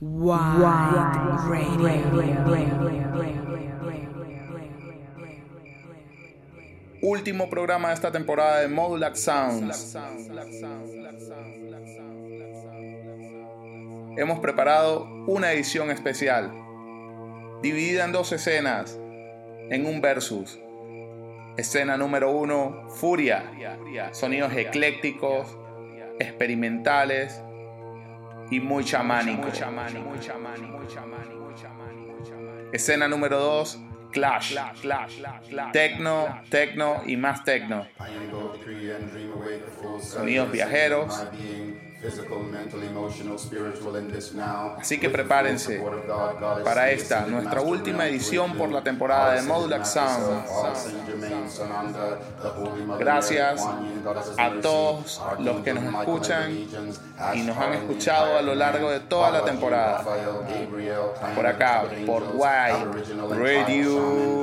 Wide Último programa de esta temporada de Modulac Sounds. Hemos preparado una edición especial, dividida en dos escenas, en un versus. Escena número uno, Furia. Sonidos eclécticos, experimentales y muy chamánico. Escena número 2, Clash. Tecno, tecno y más tecno. Sonidos viajeros. Así que prepárense para esta, nuestra última edición por la temporada de Modulac Sound. Gracias a todos los que nos escuchan y nos han escuchado a lo largo de toda la temporada. Por acá, por Y Radio.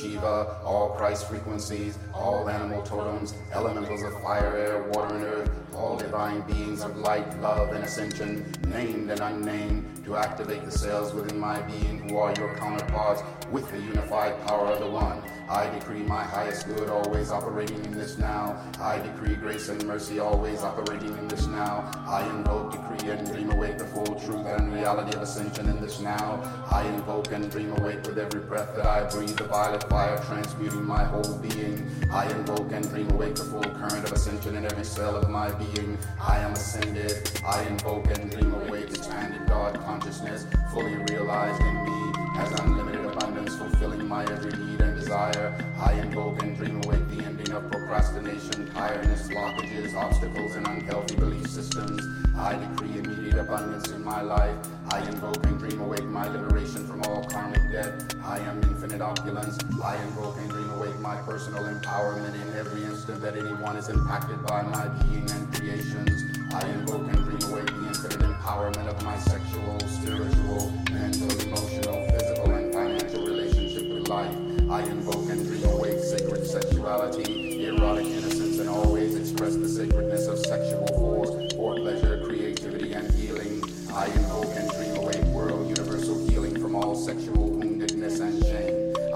Shiva, all Christ frequencies, all animal totems, elementals of fire, air, water, and earth, all divine beings of light, love, and ascension, named and unnamed, to activate the cells within my being who are your counterparts with the unified power of the One. I decree my highest good always operating in this now. I decree grace and mercy always operating in this now. I invoke, decree, and dream awake the full truth and reality of ascension in this now. I invoke and dream awake with every breath that I breathe the violet fire transmuting my whole being. I invoke and dream awake the full current of ascension in every cell of my being. I am ascended. I invoke and dream awake expanded God consciousness fully realized in me as unlimited abundance fulfilling my every need and desire. I invoke and dream awake the ending of procrastination, tiredness, blockages, obstacles, and unhealthy belief systems. I decree immediate abundance in my life. I invoke and dream awake my liberation from all karmic debt. I am infinite opulence. I invoke and dream awake my personal empowerment in every instant that anyone is impacted by my being and creations. I invoke and dream awake the infinite empowerment of my sexual, spiritual, mental, emotional, physical, and financial relationship with life. I invoke and dream awake sacred sexuality, erotic innocence, and always express the sacredness of sexual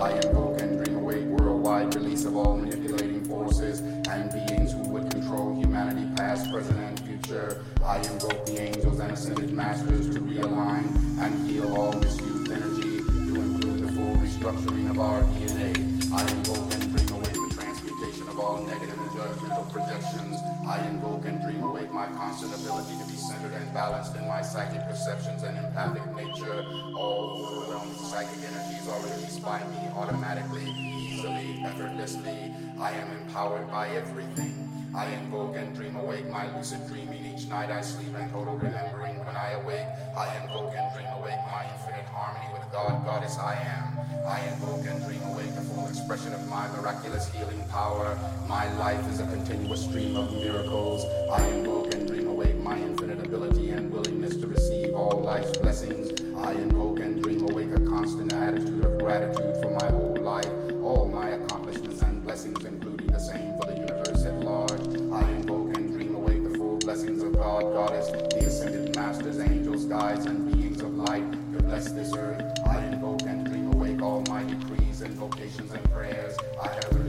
I invoke and dream awake worldwide release of all manipulating forces and beings who would control humanity past, present, and future. I invoke the angels and ascended masters to realign and heal all misused energy to include the full restructuring of our DNA. I invoke and dream awake the transmutation of all negative and judgmental projections. I invoke and dream awake my constant ability to be centered and balanced in my psychic perceptions and empathic nature. All overwhelming psychic energies are released by me automatically, easily, effortlessly. I am empowered by everything. I invoke and dream awake my lucid dreaming each night I sleep and total remembering when I awake. I invoke and dream awake my infinite harmony with God, Goddess I am. I invoke and dream awake the full expression of my miraculous healing power. My life is a continuous stream of miracles. I invoke and dream awake my infinite ability and willingness to receive all life's blessings. I invoke and dream awake a constant attitude of gratitude for my whole life, all my accomplishments and blessings, including the same for the universe at large. I invoke and dream awake the full blessings of God, Goddess, the ascended masters, angels, guides, and bless this earth. I invoke and dream awake all my decrees, invocations, and prayers I have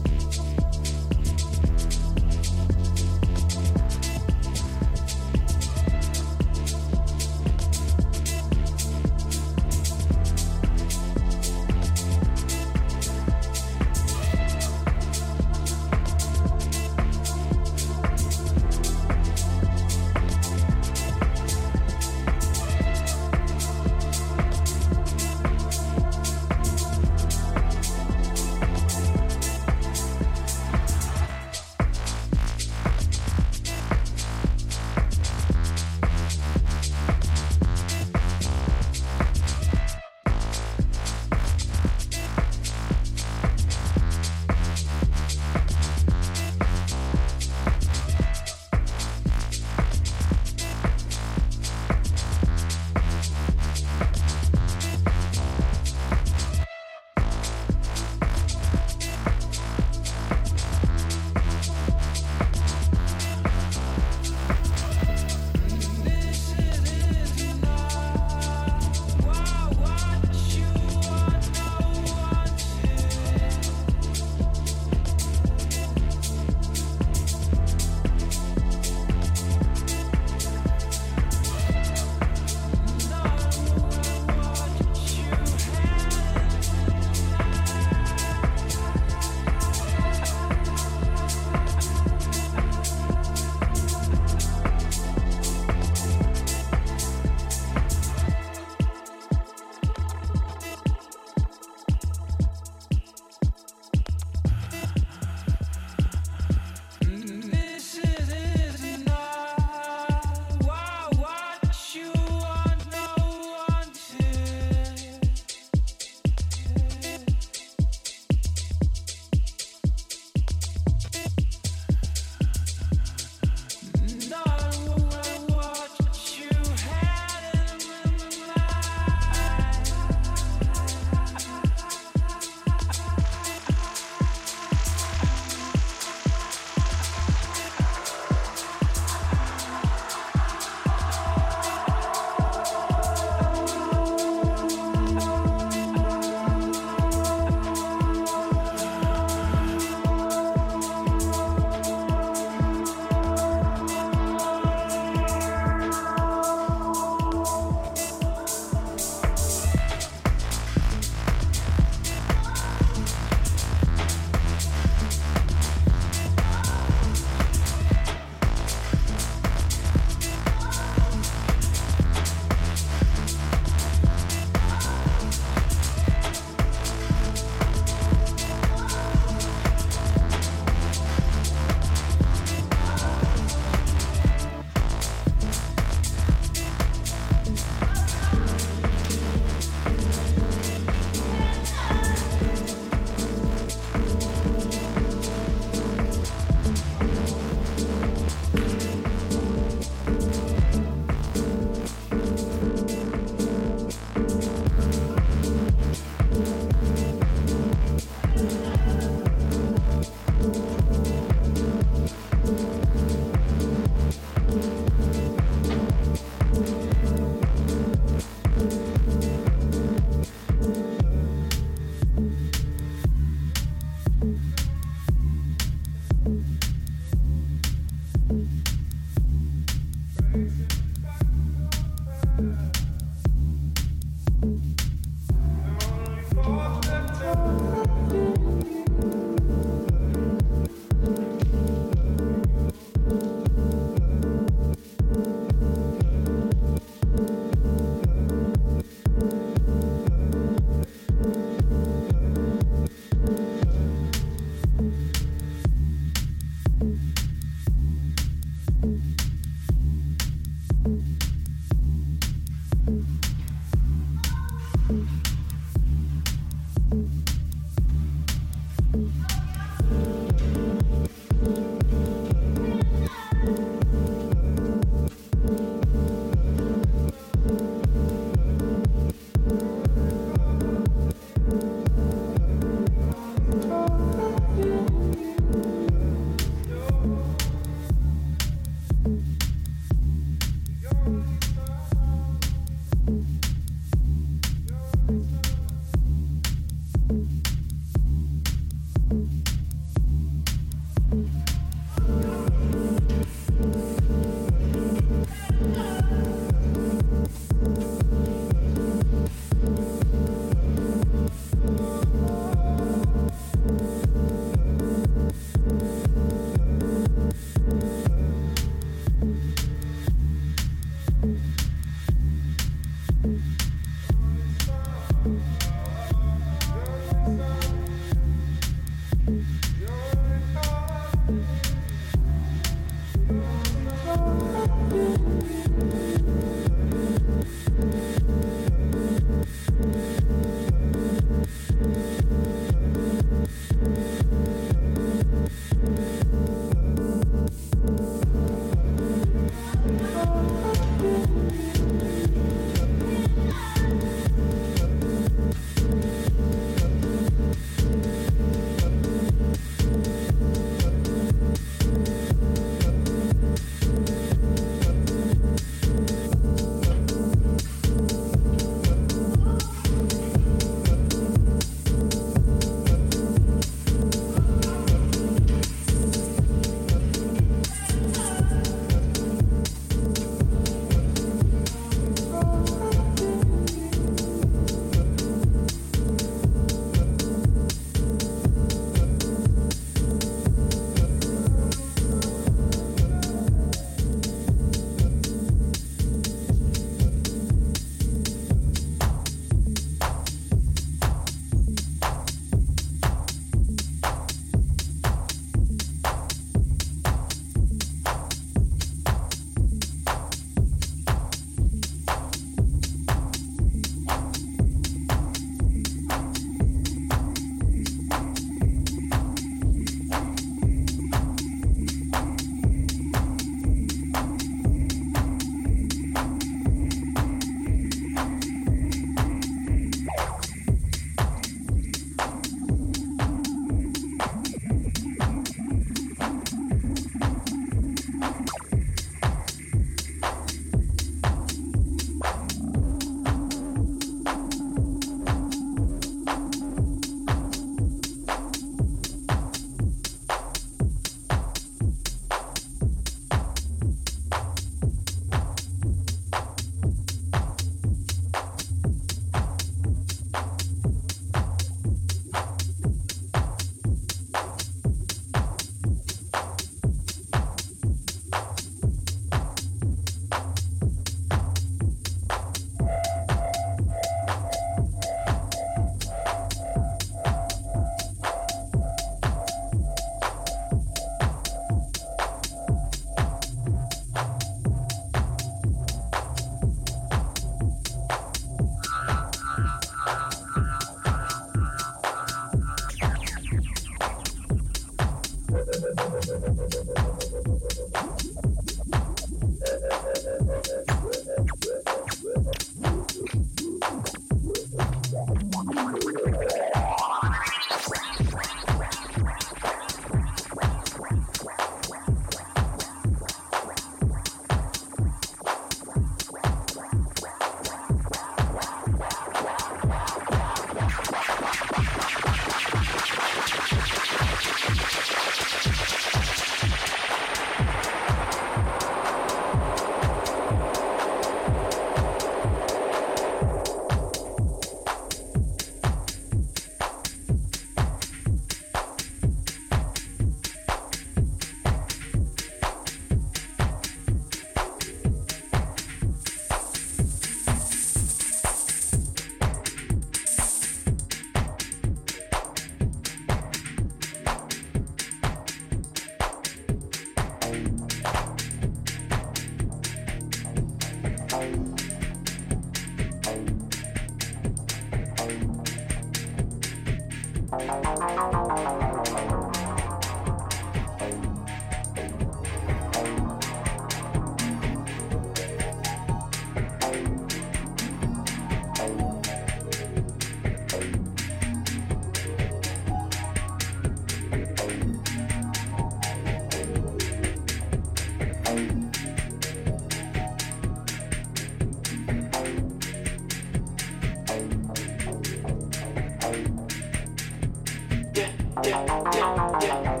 Yeah, yeah, yeah.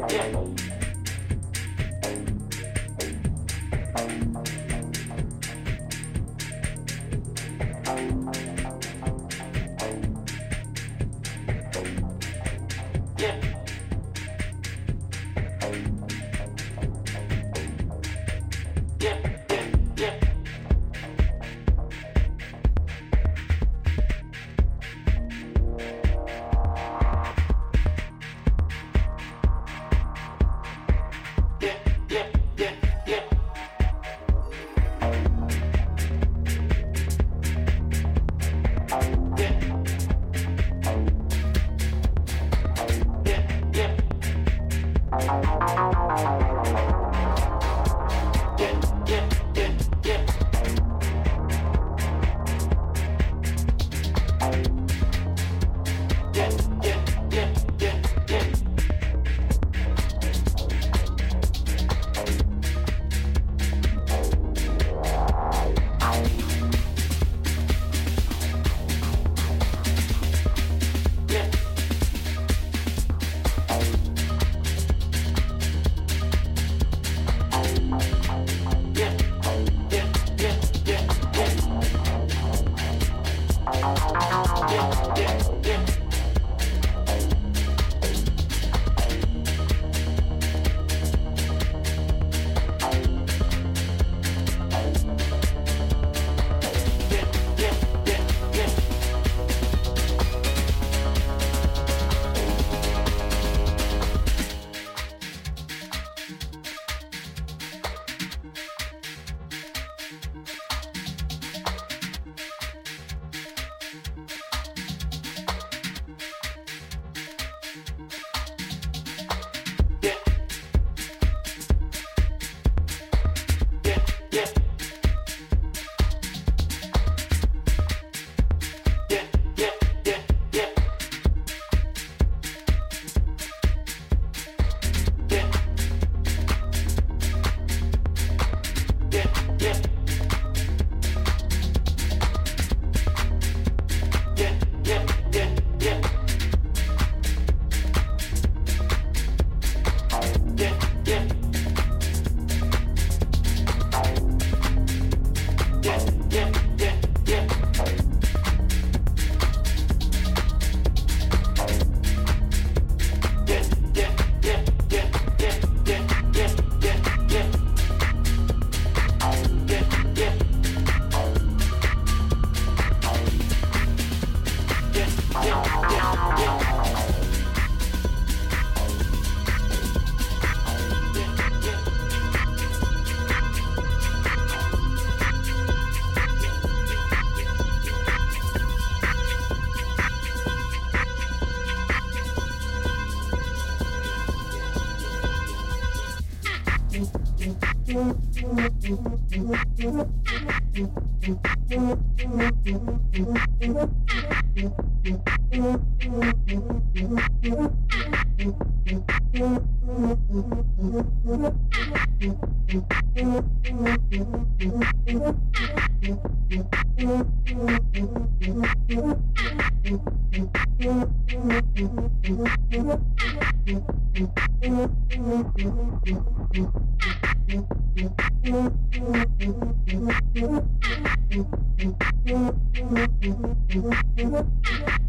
Thank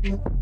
you.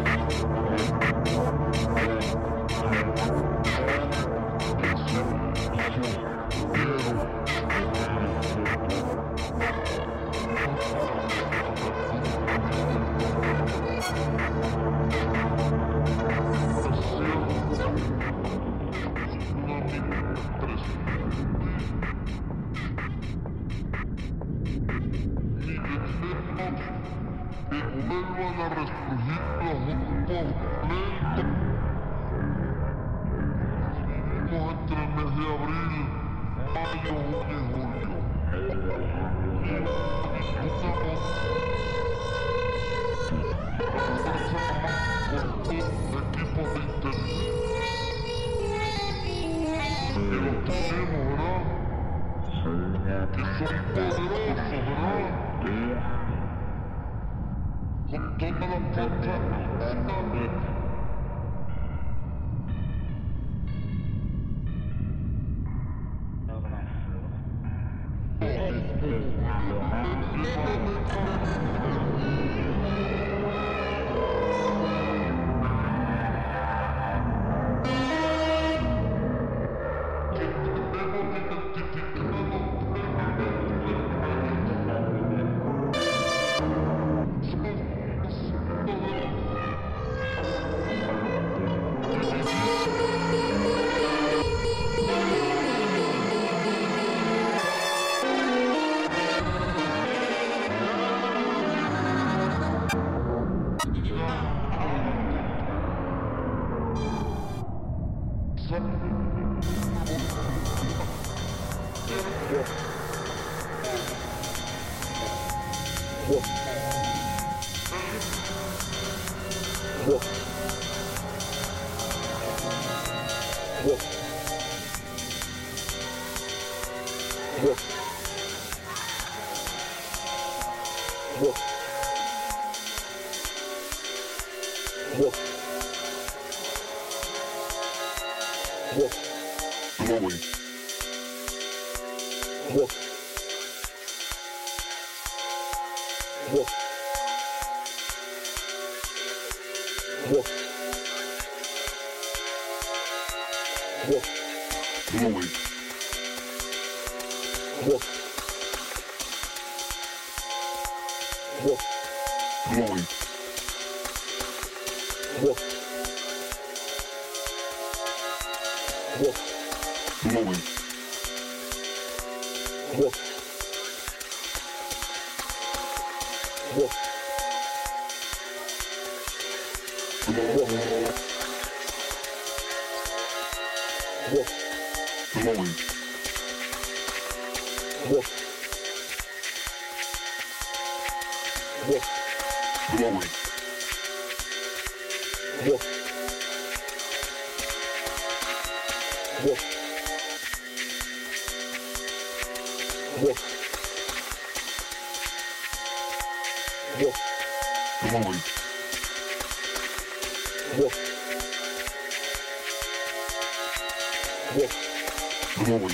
новый.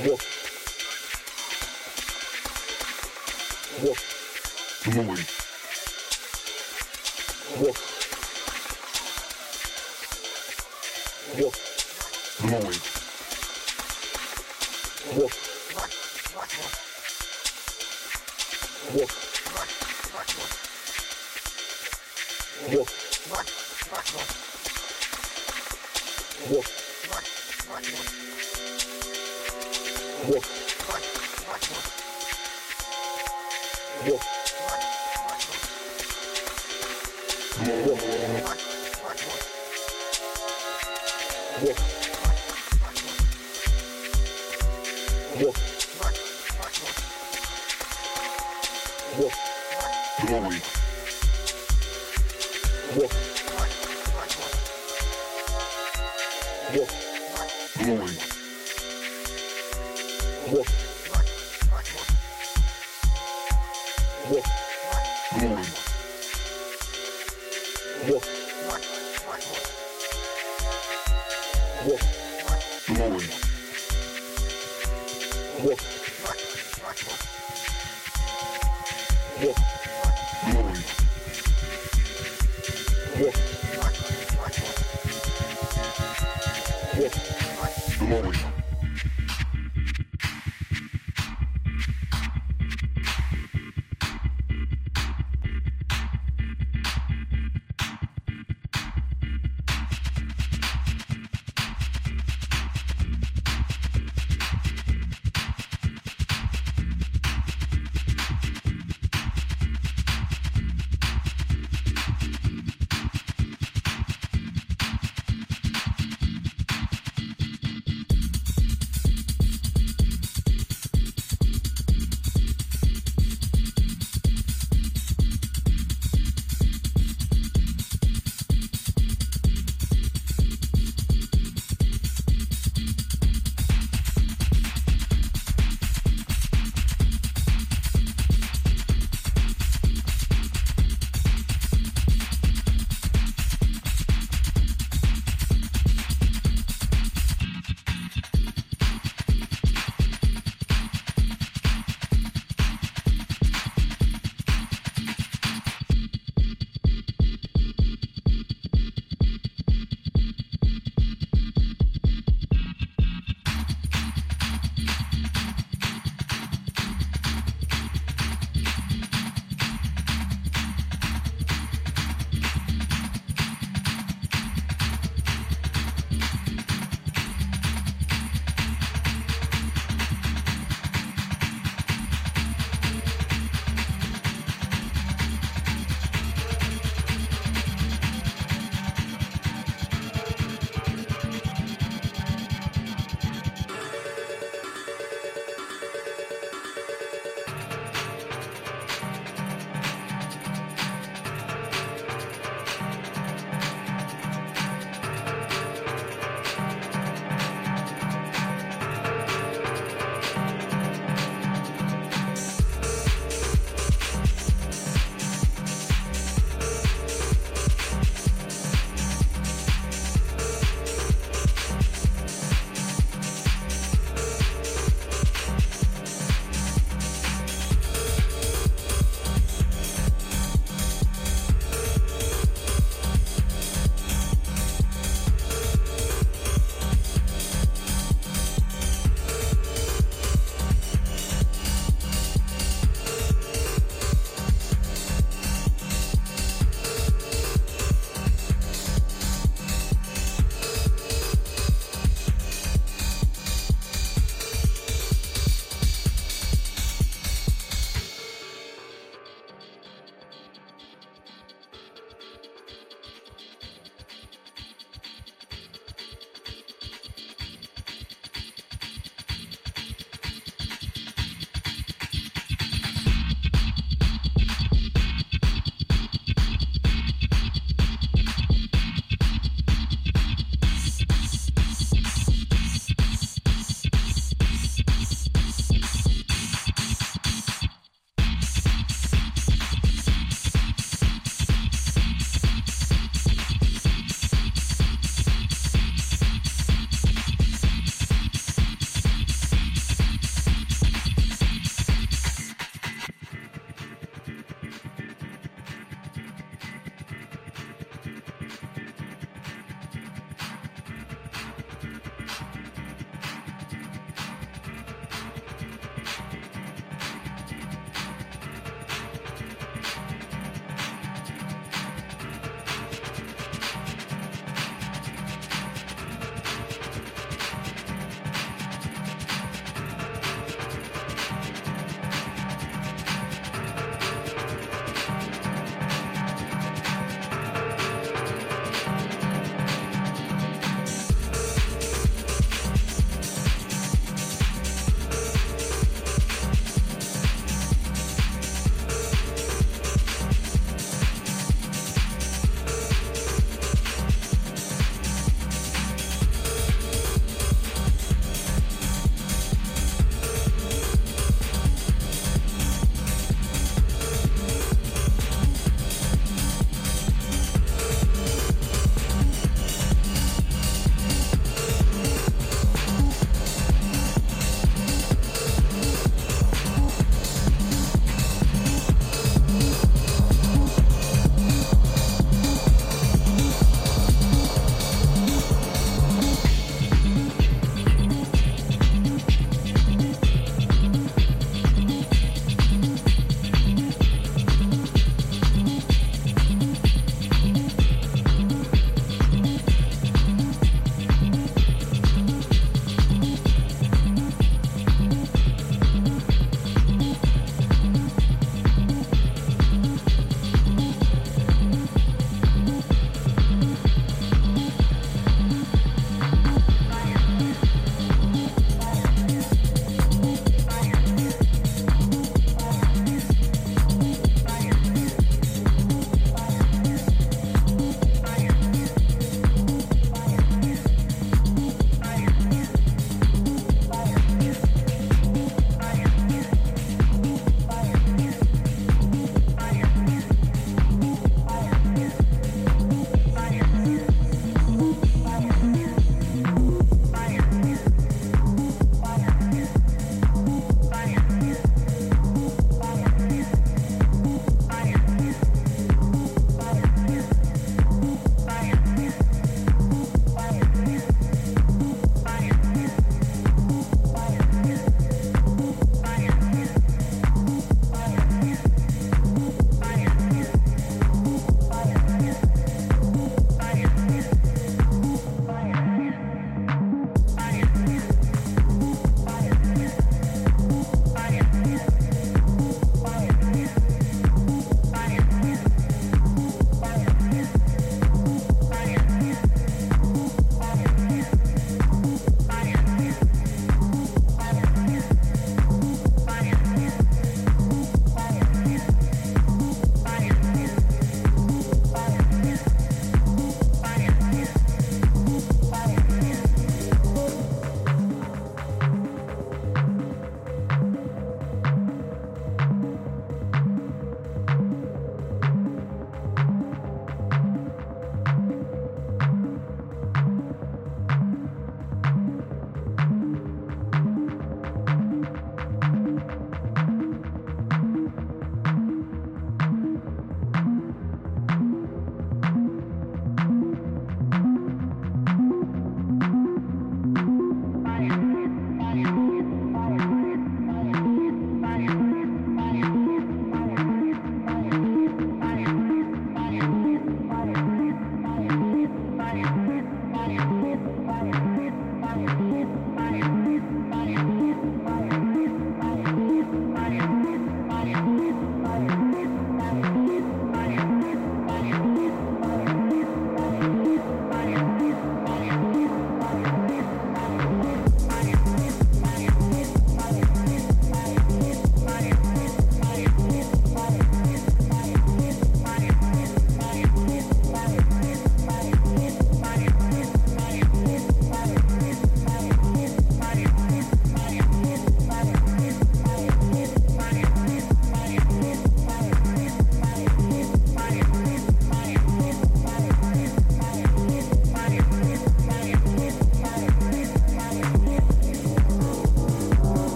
Вот. Вот. Новый. Вот. Вот. Новый.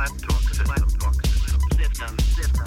Laptop. Laptop. Laptop.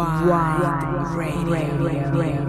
Radio. Radio. Radio.